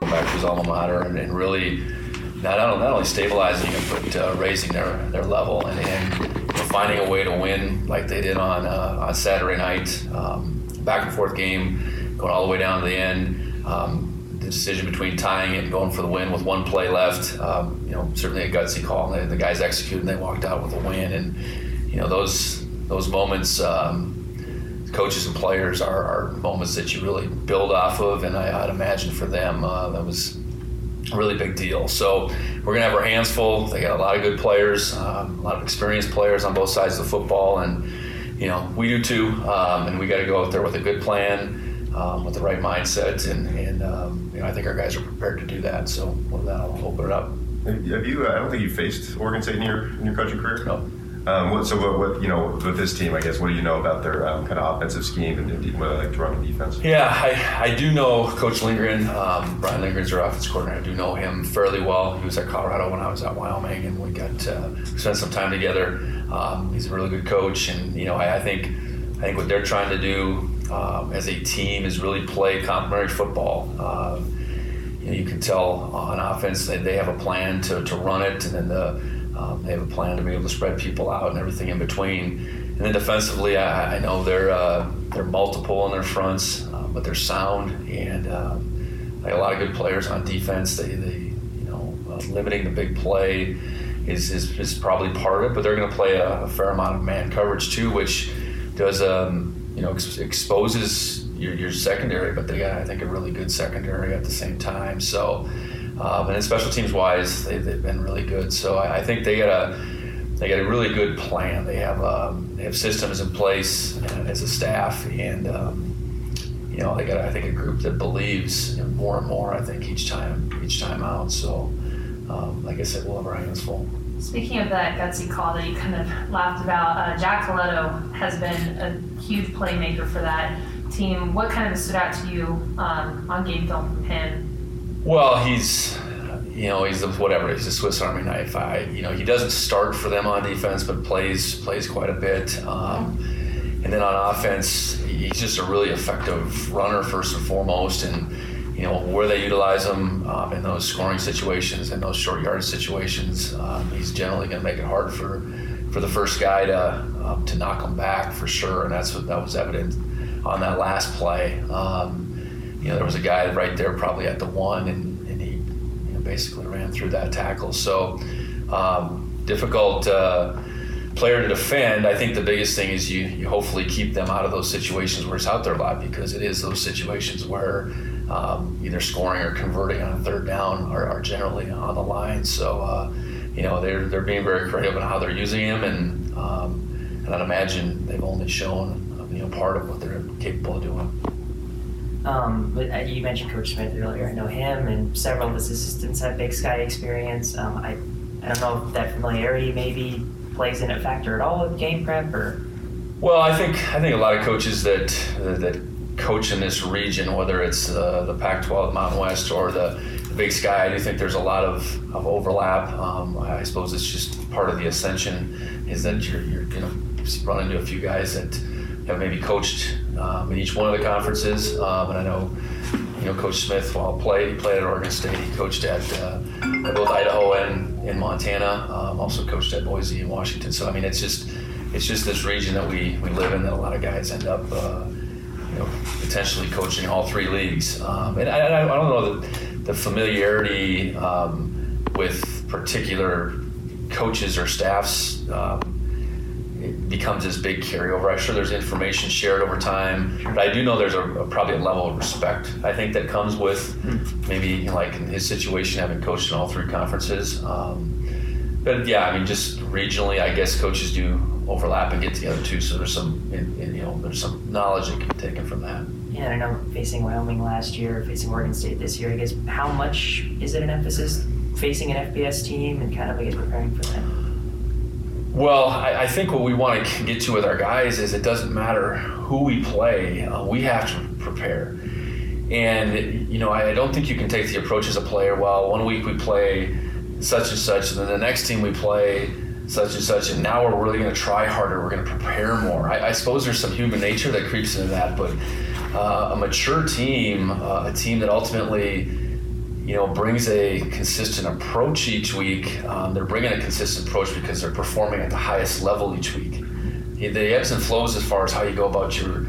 back to his alma mater and, and really not, not only stabilizing them but uh, raising their, their level and, and finding a way to win like they did on uh, on Saturday night. Um, back and forth game, going all the way down to the end. Um, the decision between tying it and going for the win with one play left, um, you know, certainly a gutsy call. And the, the guys executed and they walked out with a win. And you know, those those moments um, coaches and players are, are, moments that you really build off of, and I, would imagine for them uh, that was a really big deal. So we're gonna have our hands full. They got a lot of good players, um, a lot of experienced players on both sides of the football, and you know we do too. Um, and we got to go out there with a good plan, um, with the right mindset, and, and um, you know I think our guys are prepared to do that. So with that, I'll open it up. Have you? Uh, I don't think you faced Oregon State in your in your coaching career. No. Um, what, so what, what, you know with this team, I guess, what do you know about their um, kind of offensive scheme and, what they like to run defense? Yeah, I, I do know Coach Lindgren. Um, Brian Lindgren's our offense coordinator. I do know him fairly well. He was at Colorado when I was at Wyoming, and we got uh, spent some time together. Um, he's a really good coach, and you know I, I think I think what they're trying to do um, as a team is really play complementary football. Uh, you, know, you can tell on offense that they have a plan to, to run it, and then the um, they have a plan to be able to spread people out and everything in between. And then defensively, I, I know they're uh, they're multiple in their fronts, uh, but they're sound and um, they have a lot of good players on defense. They, they you know uh, limiting the big play is, is, is probably part of it, but they're going to play a, a, fair amount of man coverage too, which does um, you know ex- exposes your, your secondary, but they got I think a really good secondary at the same time. So. Um, and special teams wise, they, have been really good. So I, I, think they got a they got a really good plan. They have um, they have systems in place as a staff, and um, you know they got I think a group that believes more and more. I think each time each time out. So um, like I said, we'll have our hands full. Speaking of that gutsy call that you kind of laughed about, uh, Jack Colletto has been a huge playmaker for that team. What kind of stood out to you um, on game film from him well, he's you know he's a, whatever he's a Swiss Army knife. I you know he doesn't start for them on defense, but plays plays quite a bit. Um, and then on offense, he's just a really effective runner first and foremost, and you know where they utilize him um, in those scoring situations and those short yard situations, um, he's generally going to make it hard for for the first guy to um, to knock him back for sure, and that's what that was evident on that last play. Um, you know, there was a guy right there probably at the one, and, and he you know, basically ran through that tackle. So um, difficult uh, player to defend. I think the biggest thing is you, you hopefully keep them out of those situations where it's out there a lot because it is those situations where um, either scoring or converting on a third down are, are generally on the line. So uh, you know they're they're being very creative in how they're using him, and um, and I'd imagine they've only shown you know part of what they're capable of doing. Um, but uh, you mentioned Coach Smith earlier. I know him and several of his assistants have Big Sky experience. Um, I, I don't know if that familiarity maybe plays in a factor at all with game prep or. Well, I think I think a lot of coaches that that coach in this region, whether it's uh, the Pac-12 Mountain West or the, Big Sky, I do think there's a lot of, of overlap. Um, I suppose it's just part of the ascension is that you're, you're going to run into a few guys that have maybe coached um, in each one of the conferences. Um, and I know, you know, Coach Smith, while played, played at Oregon State. He coached at, uh, both Idaho and in Montana. Um, also coached at Boise and Washington. So I mean, it's just it's just this region that we, we live in that a lot of guys end up, uh, you know, potentially coaching all three leagues. Um, and I, I, don't know the, the familiarity um, with particular coaches or staffs. Um, becomes this big carryover. I'm sure there's information shared over time, but I do know there's a, a probably a level of respect I think that comes with maybe like in his situation having coached in all three conferences. Um, but yeah, I mean, just regionally, I guess coaches do overlap and get together too. So there's some, in, in, you know, there's some knowledge that can be taken from that. yeah, I know facing Wyoming last year, facing Oregon State this year. I guess how much is it an emphasis facing an FBS team and kind of I guess preparing for that? Well, I, I think what we want to get to with our guys is it doesn't matter who we play, uh, we have to prepare. And you know, I don't think you can take the approach as a player. Well, one week we play such and such, and then the next team we play such and such, and now we're really going to try harder. We're going to prepare more. I, I, suppose there's some human nature that creeps into that, but uh, a mature team, uh, a team that ultimately, you know, brings a consistent approach each week. Um, they're bringing a consistent approach because they're performing at the highest level each week. The ebbs and flows as far as how you go about your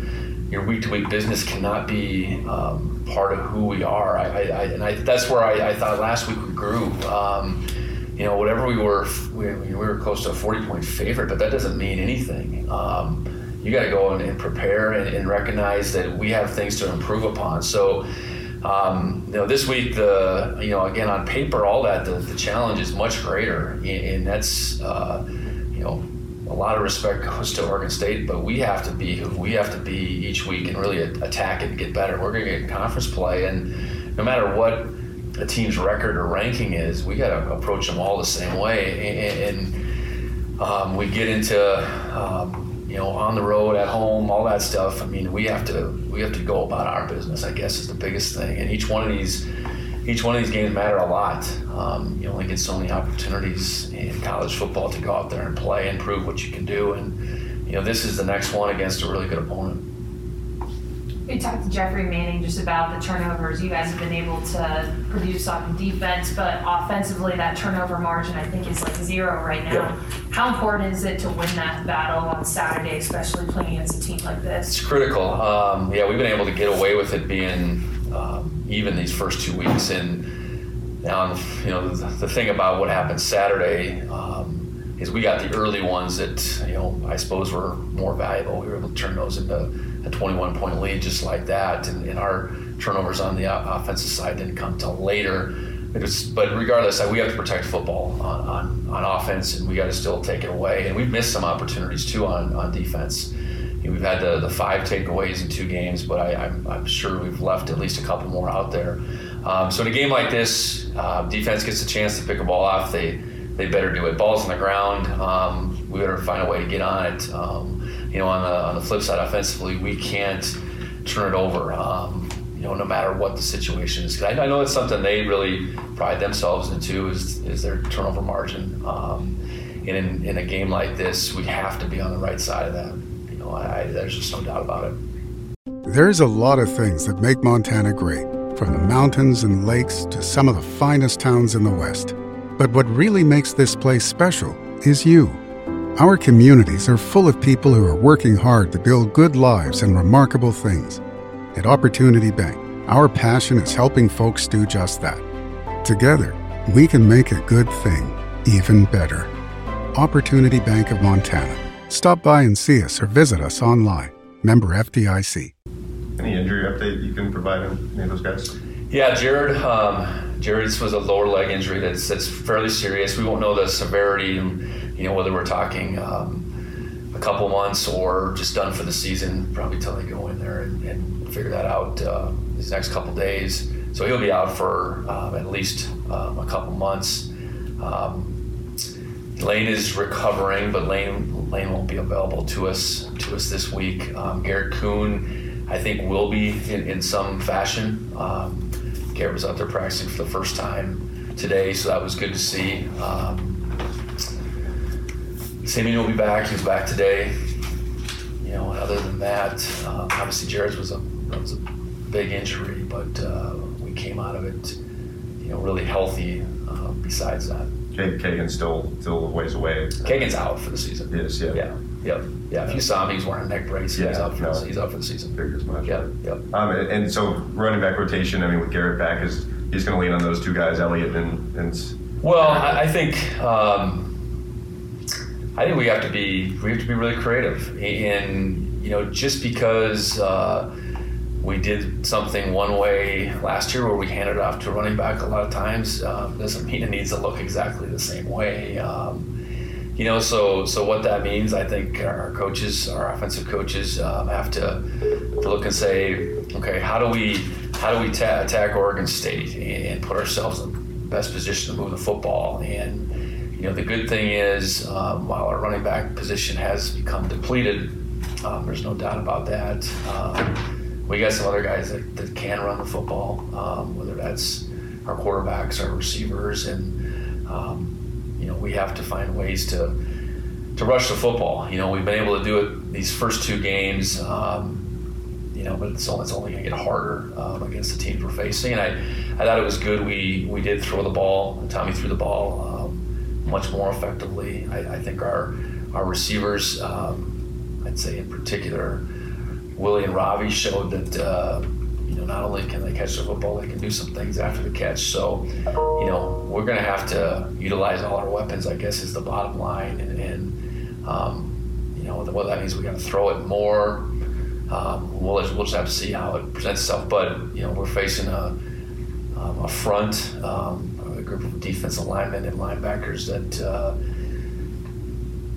your week to week business cannot be um, part of who we are. I, I, I and I, that's where I, thought last week we grew. Um, you know, whatever we were, we, we, were close to a 40 point favorite, but that doesn't mean anything. Um, you got to go and, and prepare and, and, recognize that we have things to improve upon. So, um, you know, this week, the, you know, again, on paper, all that, the, the challenge is much greater. And, and that's, uh, you know, a lot of respect goes to Oregon State, but we have to be who we have to be each week and really attack it and get better. We're going to get conference play, and no matter what a team's record or ranking is, we got to approach them all the same way. And, and um, we get into um, you know on the road, at home, all that stuff. I mean, we have to we have to go about our business. I guess is the biggest thing. And each one of these each one of these games matter a lot. Um, you only get so many opportunities in college football to go out there and play and prove what you can do. And you know, this is the next one against a really good opponent. We talked to Jeffrey Manning just about the turnovers. You guys have been able to produce on defense, but offensively, that turnover margin I think is like zero right now. Yeah. How important is it to win that battle on Saturday, especially playing against a team like this? It's critical. Um, yeah, we've been able to get away with it being um, even these first two weeks. And now, you know, the, the thing about what happened Saturday um, is we got the early ones that you know I suppose were more valuable. We were able to turn those into a 21 point lead just like that. And, and our turnovers on the offensive side didn't come till later. Was, but regardless, we have to protect football on, on, on offense, and we got to still take it away. And we've missed some opportunities too on, on defense. We've had the, the five takeaways in two games, but I, am sure we've left at least a couple more out there. Um, so in a game like this, uh, defense gets a chance to pick a ball off. They they better do it. Balls on the ground. Um, we better find a way to get on it. Um, you know, on the on the flip side, offensively, we can't turn it over. Um, you know, no matter what the situation is. I, I, know it's something they really pride themselves into is is their turnover margin. Um, and in, in a game like this, we have to be on the right side of that. You know, I, there's just no doubt about it. There's a lot of things that make Montana great, from the mountains and lakes to some of the finest towns in the West. But what really makes this place special is you. Our communities are full of people who are working hard to build good lives and remarkable things. At Opportunity Bank, our passion is helping folks do just that. Together, we can make a good thing even better. Opportunity Bank of Montana. Stop by and see us or visit us online. Member FDIC. Any injury update you can provide on any of those guys? Yeah, Jared. Um, Jared's was a lower leg injury that's that's fairly serious. We won't know the severity and you know, whether we're talking um, a couple months or just done for the season, probably till they go in there and, and figure that out uh, these next couple days. So he'll be out for um, at least um, a couple months. Um, Lane is recovering, but Lane Lane won't be available to us to us this week. Um, Garrett Kuhn, I think, will be in, in some fashion. Um, Garrett was out there practicing for the first time today, so that was good to see. Um, Simeon will be back. He's back today. You know, other than that, uh, obviously Jared's was a was a big injury, but uh, we came out of it, you know, really healthy. Uh, besides that, Kagan's still still a ways away. Kagan's out for the season. Yes, yeah, yeah, yep, yeah. If you saw him, he's wearing a neck brace. Yeah, he's out for no, the, he's out for the season. Figures much. Yeah, yep. Um, and, and, so running back rotation. I mean, with Garrett back, is he's going to lean on those two guys, Elliott and and. Well, I, I think. Um, I think we have to be we have to be really creative, and you know, just because uh, we did something one way last year where we handed off to running back a lot of times uh, doesn't mean it needs to look exactly the same way. Um, you know, so so what that means, I think our coaches, our offensive coaches, um, have to, to look and say, okay, how do we how do we ta- attack Oregon State and put ourselves in the best position to move the football? And you know, the good thing is, um, while our running back position has become depleted, um, there's no doubt about that. Um, we got some other guys that, that can run the football, um, whether that's our quarterbacks, our receivers, and um, you know, we have to find ways to to rush the football. You know, we've been able to do it these first two games. Um, you know, but it's only, it's only going to get harder against the teams we're facing. And I, I thought it was good we we did throw the ball. Tommy threw the ball much more effectively. I, I, think our our receivers, um, I'd say in particular, Willie and Ravi showed that. Uh, you know, not only can they catch the football, they can do some things after the catch. So, you know, we're going to have to utilize all our weapons. I guess is the bottom line, and, and um, you know, what that means we got to throw it more. Um, we'll, we'll just have to see how it presents itself. But you know, we're facing a, um, a front, um, group of defensive linemen and linebackers that uh,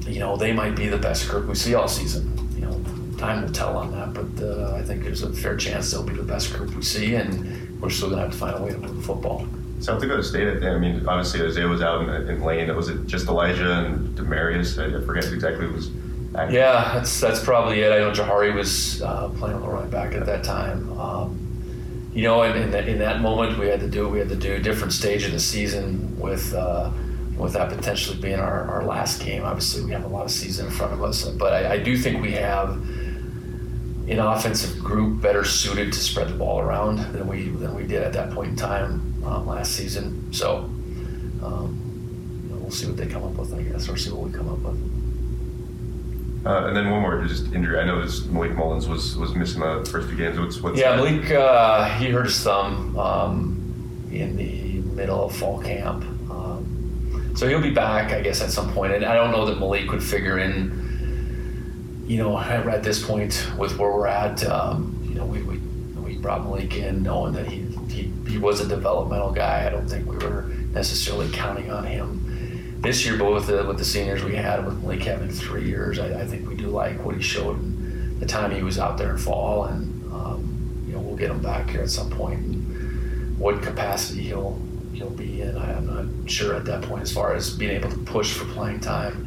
you know they might be the best group we see all season. You know, time will tell on that, but uh, I think there's a fair chance they'll be the best group we see, and we're still gonna have to find a way to win the football. South Dakota State, I mean, obviously Isaiah was out in, in lane. Was it just Elijah and Demarius? I forget exactly who was. Active. Yeah, that's that's probably it. I know Jahari was uh, playing on the right back at that time. Um, you know, and in, that, in that moment, we had to do we had to do a different stage of the season with uh, with that potentially being our, our last game. Obviously, we have a lot of season in front of us, but I, I do think we have an offensive group better suited to spread the ball around than we than we did at that point in time um, last season. So um, you know, we'll see what they come up with, I guess, or see what we come up with. Uh, and then one more, just injury. I know this Malik Mullins was was missing the first two games. What's what's yeah, Malik uh, he hurt his thumb um, in the middle of fall camp, um, so he'll be back, I guess, at some point. And I don't know that Malik would figure in you know, at this point with where we're at, um, you know, we, we, we brought Malik in knowing that he, he, he was a developmental guy. I don't think we were necessarily counting on him this year, but with the, with the seniors we had, with Malik having three years, I, I think we do like what he showed in the time he was out there in fall. And, um, you know, we'll get him back here at some point. And what capacity he'll, he'll be in, I, am not sure at that point as far as being able to push for playing time.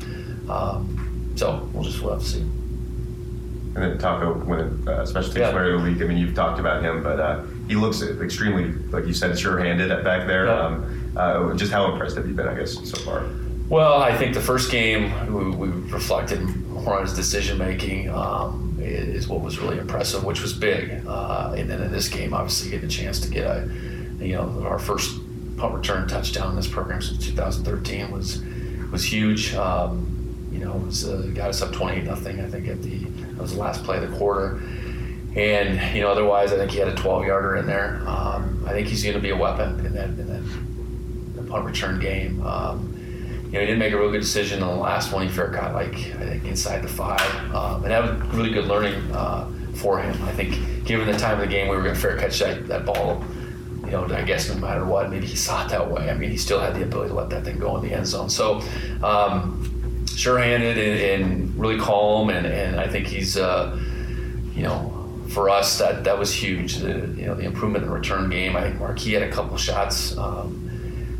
Um, so we'll just we'll have to see. And then Taco, when uh, special teams yeah. player of the week. I mean, you've talked about him, but uh, he looks extremely, like you said, sure-handed back there. Yeah. Um, uh, just how impressed have you been, I guess, so far? Well, I think the first game we, we reflected more on his decision making um, is what was really impressive, which was big. Uh, and then in this game, obviously, getting a chance to get a, you know, our first punt return touchdown in this program since 2013 was was huge. Um, you know, it was uh, got us up 28 nothing. I think at the that was the last play of the quarter. And you know, otherwise, I think he had a 12 yarder in there. Um, I think he's going to be a weapon in that in that punt return game. Um, know, he didn't make a real good decision on the last one. He fair got like I think inside the five, um, and that was really good learning uh, for him. I think given the time of the game, we were going to fair catch that, that ball. You know, I guess no matter what, maybe he saw it that way. I mean, he still had the ability to let that thing go in the end zone. So. Um, sure-handed and, and, really calm, and, and I think he's, uh, you know, for us that that was huge. The you know the improvement in the return game. I think Marquis had a couple shots um,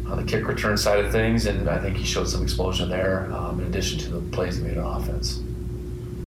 on the kick return side of things, and I think he showed some explosion there. Um, in addition to the plays he made on offense.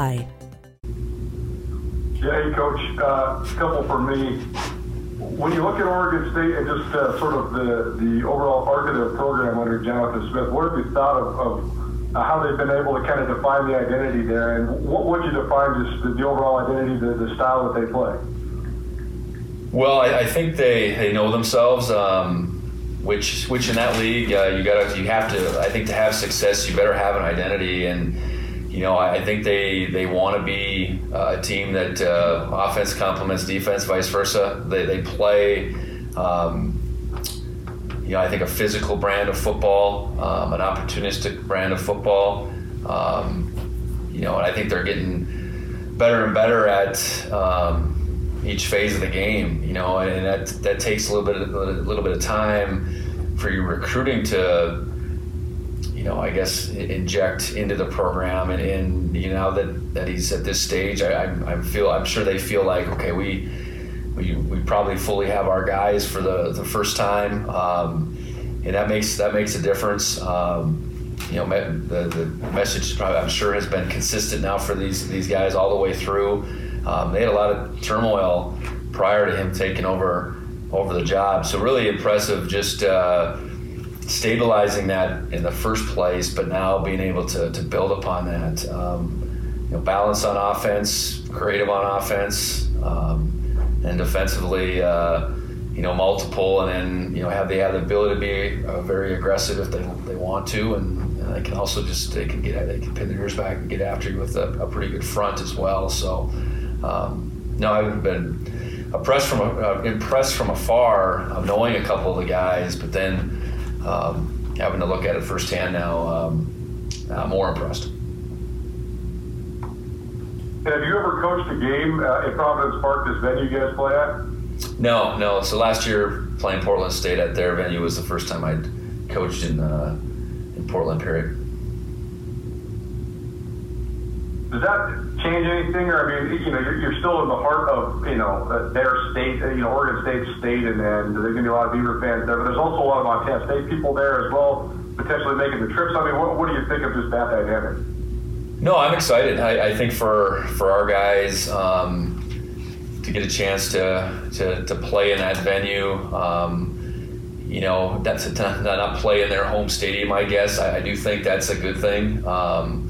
apply. Yeah, hey, Coach. Uh, a couple for me. When you look at Oregon State and just uh, sort of the, the overall arc of their program under Jonathan Smith, what have you thought of, of uh, how they've been able to kind of define the identity there? And what would you define just the, the overall identity, the, the style that they play? Well, I, I, think they, they know themselves. Um, which which in that league uh, you got to you have to I think to have success you better have an identity and you know I, think they they want to be uh, a team that uh, offense complements defense vice versa. They, they play um, you know I think a physical brand of football um, an opportunistic brand of football. Um, you know and I think they're getting better and better at um, each phase of the game, you know, and that that takes a little bit of, a little bit of time for your recruiting to, you know, I guess inject into the program, and, you know that that he's at this stage, I, I, I feel I'm sure they feel like okay, we we, we probably fully have our guys for the, the first time, um, and that makes that makes a difference. Um, you know, the, the message probably, I'm sure has been consistent now for these these guys all the way through. Um, they had a lot of turmoil prior to him taking over over the job. So really impressive, just uh, stabilizing that in the first place, but now being able to, to build upon that. Um, you know, balance on offense, creative on offense, um, and defensively. Uh, you know, multiple, and then you know have they have the ability to be uh, very aggressive if they, they want to, and, and, they can also just they can get they can pin their ears back and get after you with a, a pretty good front as well. So um, no, I've been impressed from uh, impressed from afar, of knowing a couple of the guys, but then um, having to look at it firsthand now, um, I'm more impressed. Have you ever coached a game uh, at Providence Park, this venue you guys play at? No, no. So last year playing Portland State at their venue was the first time I'd coached in uh, in Portland. Period. Does that change anything? Or I mean, you know, you're, you're still in the heart of you know uh, their state, uh, you know, Oregon State state, and, and there's going to be a lot of Beaver fans there. But there's also a lot of Montana State people there as well, potentially making the trips. I mean, what, what do you think of just that dynamic? No, I'm excited. I, I think for for our guys um, to get a chance to, to to play in that venue. Um, you know, that's a, to not play in their home stadium. I guess I, I do think that's a good thing. Um,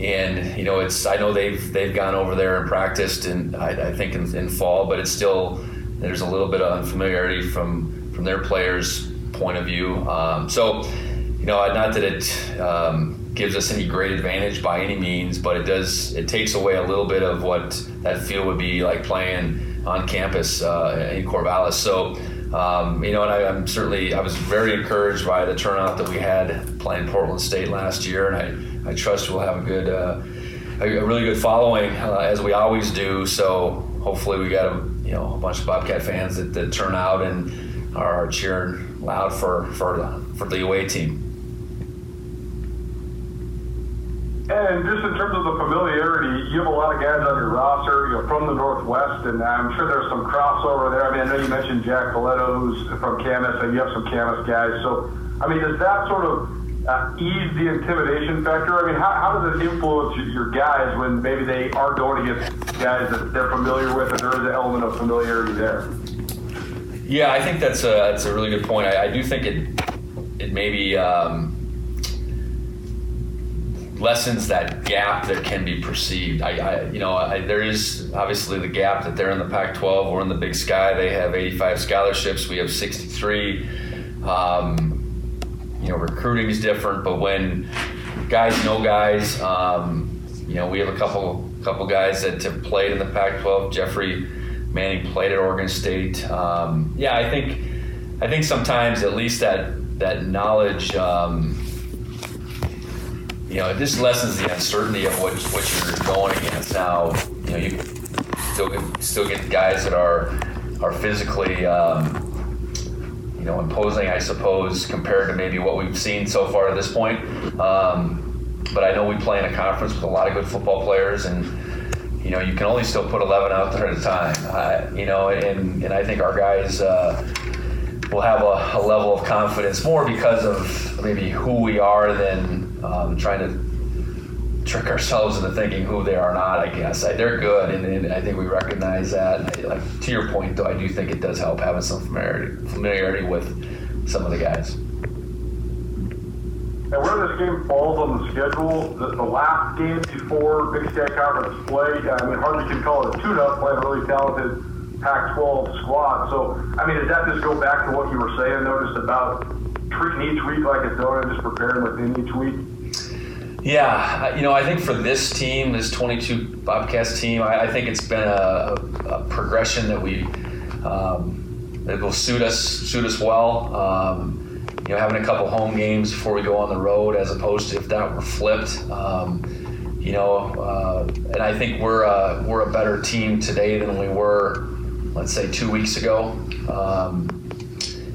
and you know it's I know they've they've gone over there and practiced and I, I think in, in, fall, but it's still there's a little bit of unfamiliarity from from their players' point of view. Um, so you know, not that it um, gives us any great advantage by any means, but it does it takes away a little bit of what that feel would be like playing on campus uh, in Corvallis. So. Um, you know, and I, am certainly I was very encouraged by the turnout that we had playing Portland State last year, and I I trust we'll have a good, uh, a, really good following uh, as we always do. So hopefully we got a you know a bunch of Bobcat fans that, that turn out and are, cheering loud for for the, for the away team. And just in terms of the familiarity, you have a lot of guys on your roster, you know, from the Northwest, and I'm sure there's some crossover there. I mean, I know you mentioned Jack Colletto, who's from Camas, and you have some Camas guys. So, I mean, does that sort of uh, ease the intimidation factor? I mean, how, how does it influence your guys when maybe they are going against guys that they're familiar with and there is an element of familiarity there? Yeah, I think that's a, that's a really good point. I, I do think it, it maybe um, lessens that gap that can be perceived. I, I you know, I, there is obviously the gap that they're in the Pac-12, we're in the Big Sky. They have 85 scholarships, we have 63. Um, you know, recruiting is different, but when guys know guys, um, you know, we have a couple couple guys that have played in the Pac-12. Jeffrey Manning played at Oregon State. Um, yeah, I think I think sometimes at least that that knowledge, um, you know, it just lessens the uncertainty of what what you're going against. Now, you know, you still get, still get guys that are are physically. Um, you know, imposing, I suppose, compared to maybe what we've seen so far at this point. Um, but I know we play in a conference with a lot of good football players, and you know, you can only still put 11 out there at a time. Uh, you know, and and I think our guys. Uh, will have a, a, level of confidence more because of maybe who we are than um, trying to trick ourselves into thinking who they are not. I guess I, they're good, and, and, I think we recognize that. I, like to your point, though, I do think it does help having some familiarity, familiarity with some of the guys. And where this game falls on the schedule, the, the last game before Big Sky Conference play, I mean, hardly can call it a tune-up. Playing a really talented Pac-12 squad. So, I mean, does that just go back to what you were saying, though, just about treating each week like own and just preparing within each week? Yeah, you know, I think for this team, this 22 Bobcats team, I, I think it's been a, a, progression that we um, that will suit us suit us well. Um, you know, having a couple home games before we go on the road, as opposed to if that were flipped. Um, you know, uh, and I think we're a, we're a better team today than we were, let's say, two weeks ago. Um,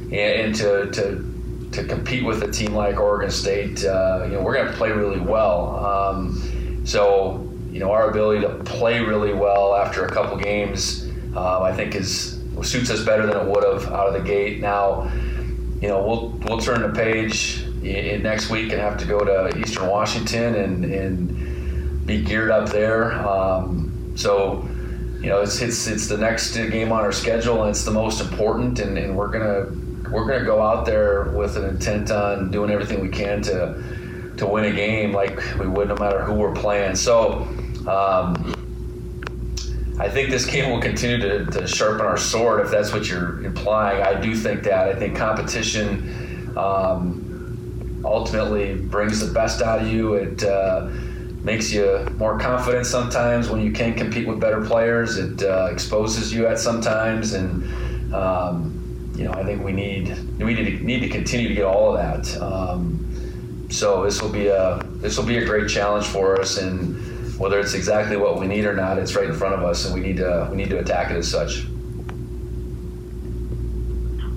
and, and to, to to compete with a team like Oregon State, uh, you know, we're going to play really well. Um, so, you know, our ability to play really well after a couple games, uh, I think, is suits us better than it would have out of the gate. Now, you know, we'll we'll turn the page next week and have to go to Eastern Washington and and be geared up there. Um, so, you know, it's, it's it's the next game on our schedule, and it's the most important. And, and we're gonna we're gonna go out there with an intent on doing everything we can to to win a game like we would no matter who we're playing. So. Um, I think this game will continue to, to, sharpen our sword, if that's what you're implying. I do think that. I think competition um, ultimately brings the best out of you. It uh, makes you more confident sometimes when you can compete with better players. It uh, exposes you at sometimes, and um, you know I think we need we need to, need to continue to get all of that. Um, so this will be a this will be a great challenge for us, and whether it's exactly what we need or not, it's right in front of us, and we need to we need to attack it as such.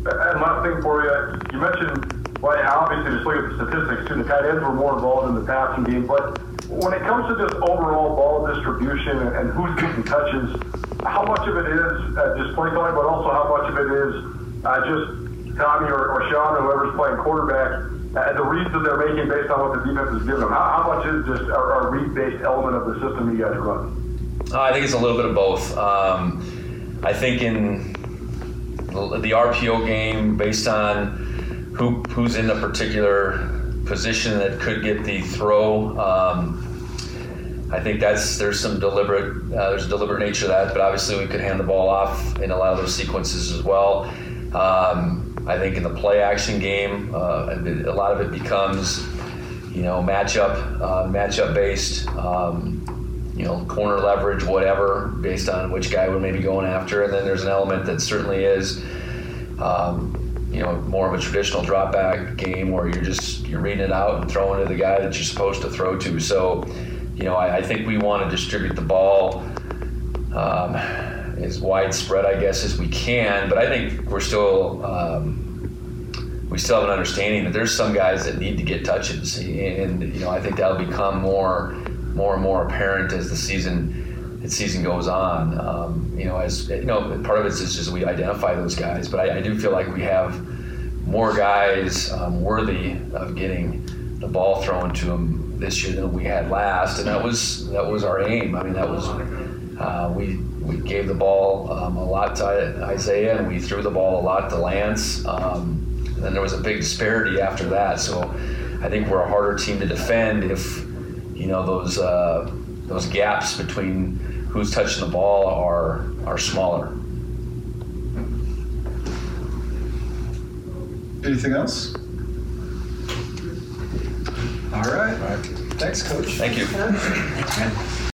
And last thing for you, you mentioned, well, obviously just look at the statistics too. The tight ends were more involved in the passing game, but when it comes to just overall ball distribution and, who's getting touches, how much of it is uh, just play calling, but also how much of it is uh, just Tommy or, or Sean, or whoever's playing quarterback, uh, the reads that they're making based on what the defense is giving them? How, how much is just a, a read-based element of the system you guys run? Uh, I think it's a little bit of both. Um, I think in the RPO game, based on who who's in a particular position that could get the throw. Um, I think that's there's some deliberate uh, there's a deliberate nature to that, but obviously we could hand the ball off in a lot of those sequences as well. Um, I think in the play action game, uh, a lot of it becomes you know matchup uh, matchup based. Um, you know, corner leverage, whatever, based on which guy we're maybe going after. And then there's an element that certainly is um, you know more of a traditional drop back game where you're just you're reading it out and throwing to the guy that you're supposed to throw to. So, you know, I, I think we want to distribute the ball um, as widespread, I guess, as we can. But I think we're still um, we still have an understanding that there's some guys that need to get touches, and you know, I think that'll become more more and more apparent as the season the season goes on. Um, you know, as you know, part of it is just we identify those guys, but I, I do feel like we have more guys um, worthy of getting the ball thrown to them this year than we had last, and that was that was our aim. I mean, that was uh, we we gave the ball um, a lot to Isaiah, and we threw the ball a lot to Lance. Um, and then there was a big disparity after that. So I think we're a harder team to defend if you know those uh, those gaps between who's touching the ball are are smaller. Anything else? All right. Thanks, Coach. Thank you.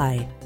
apply.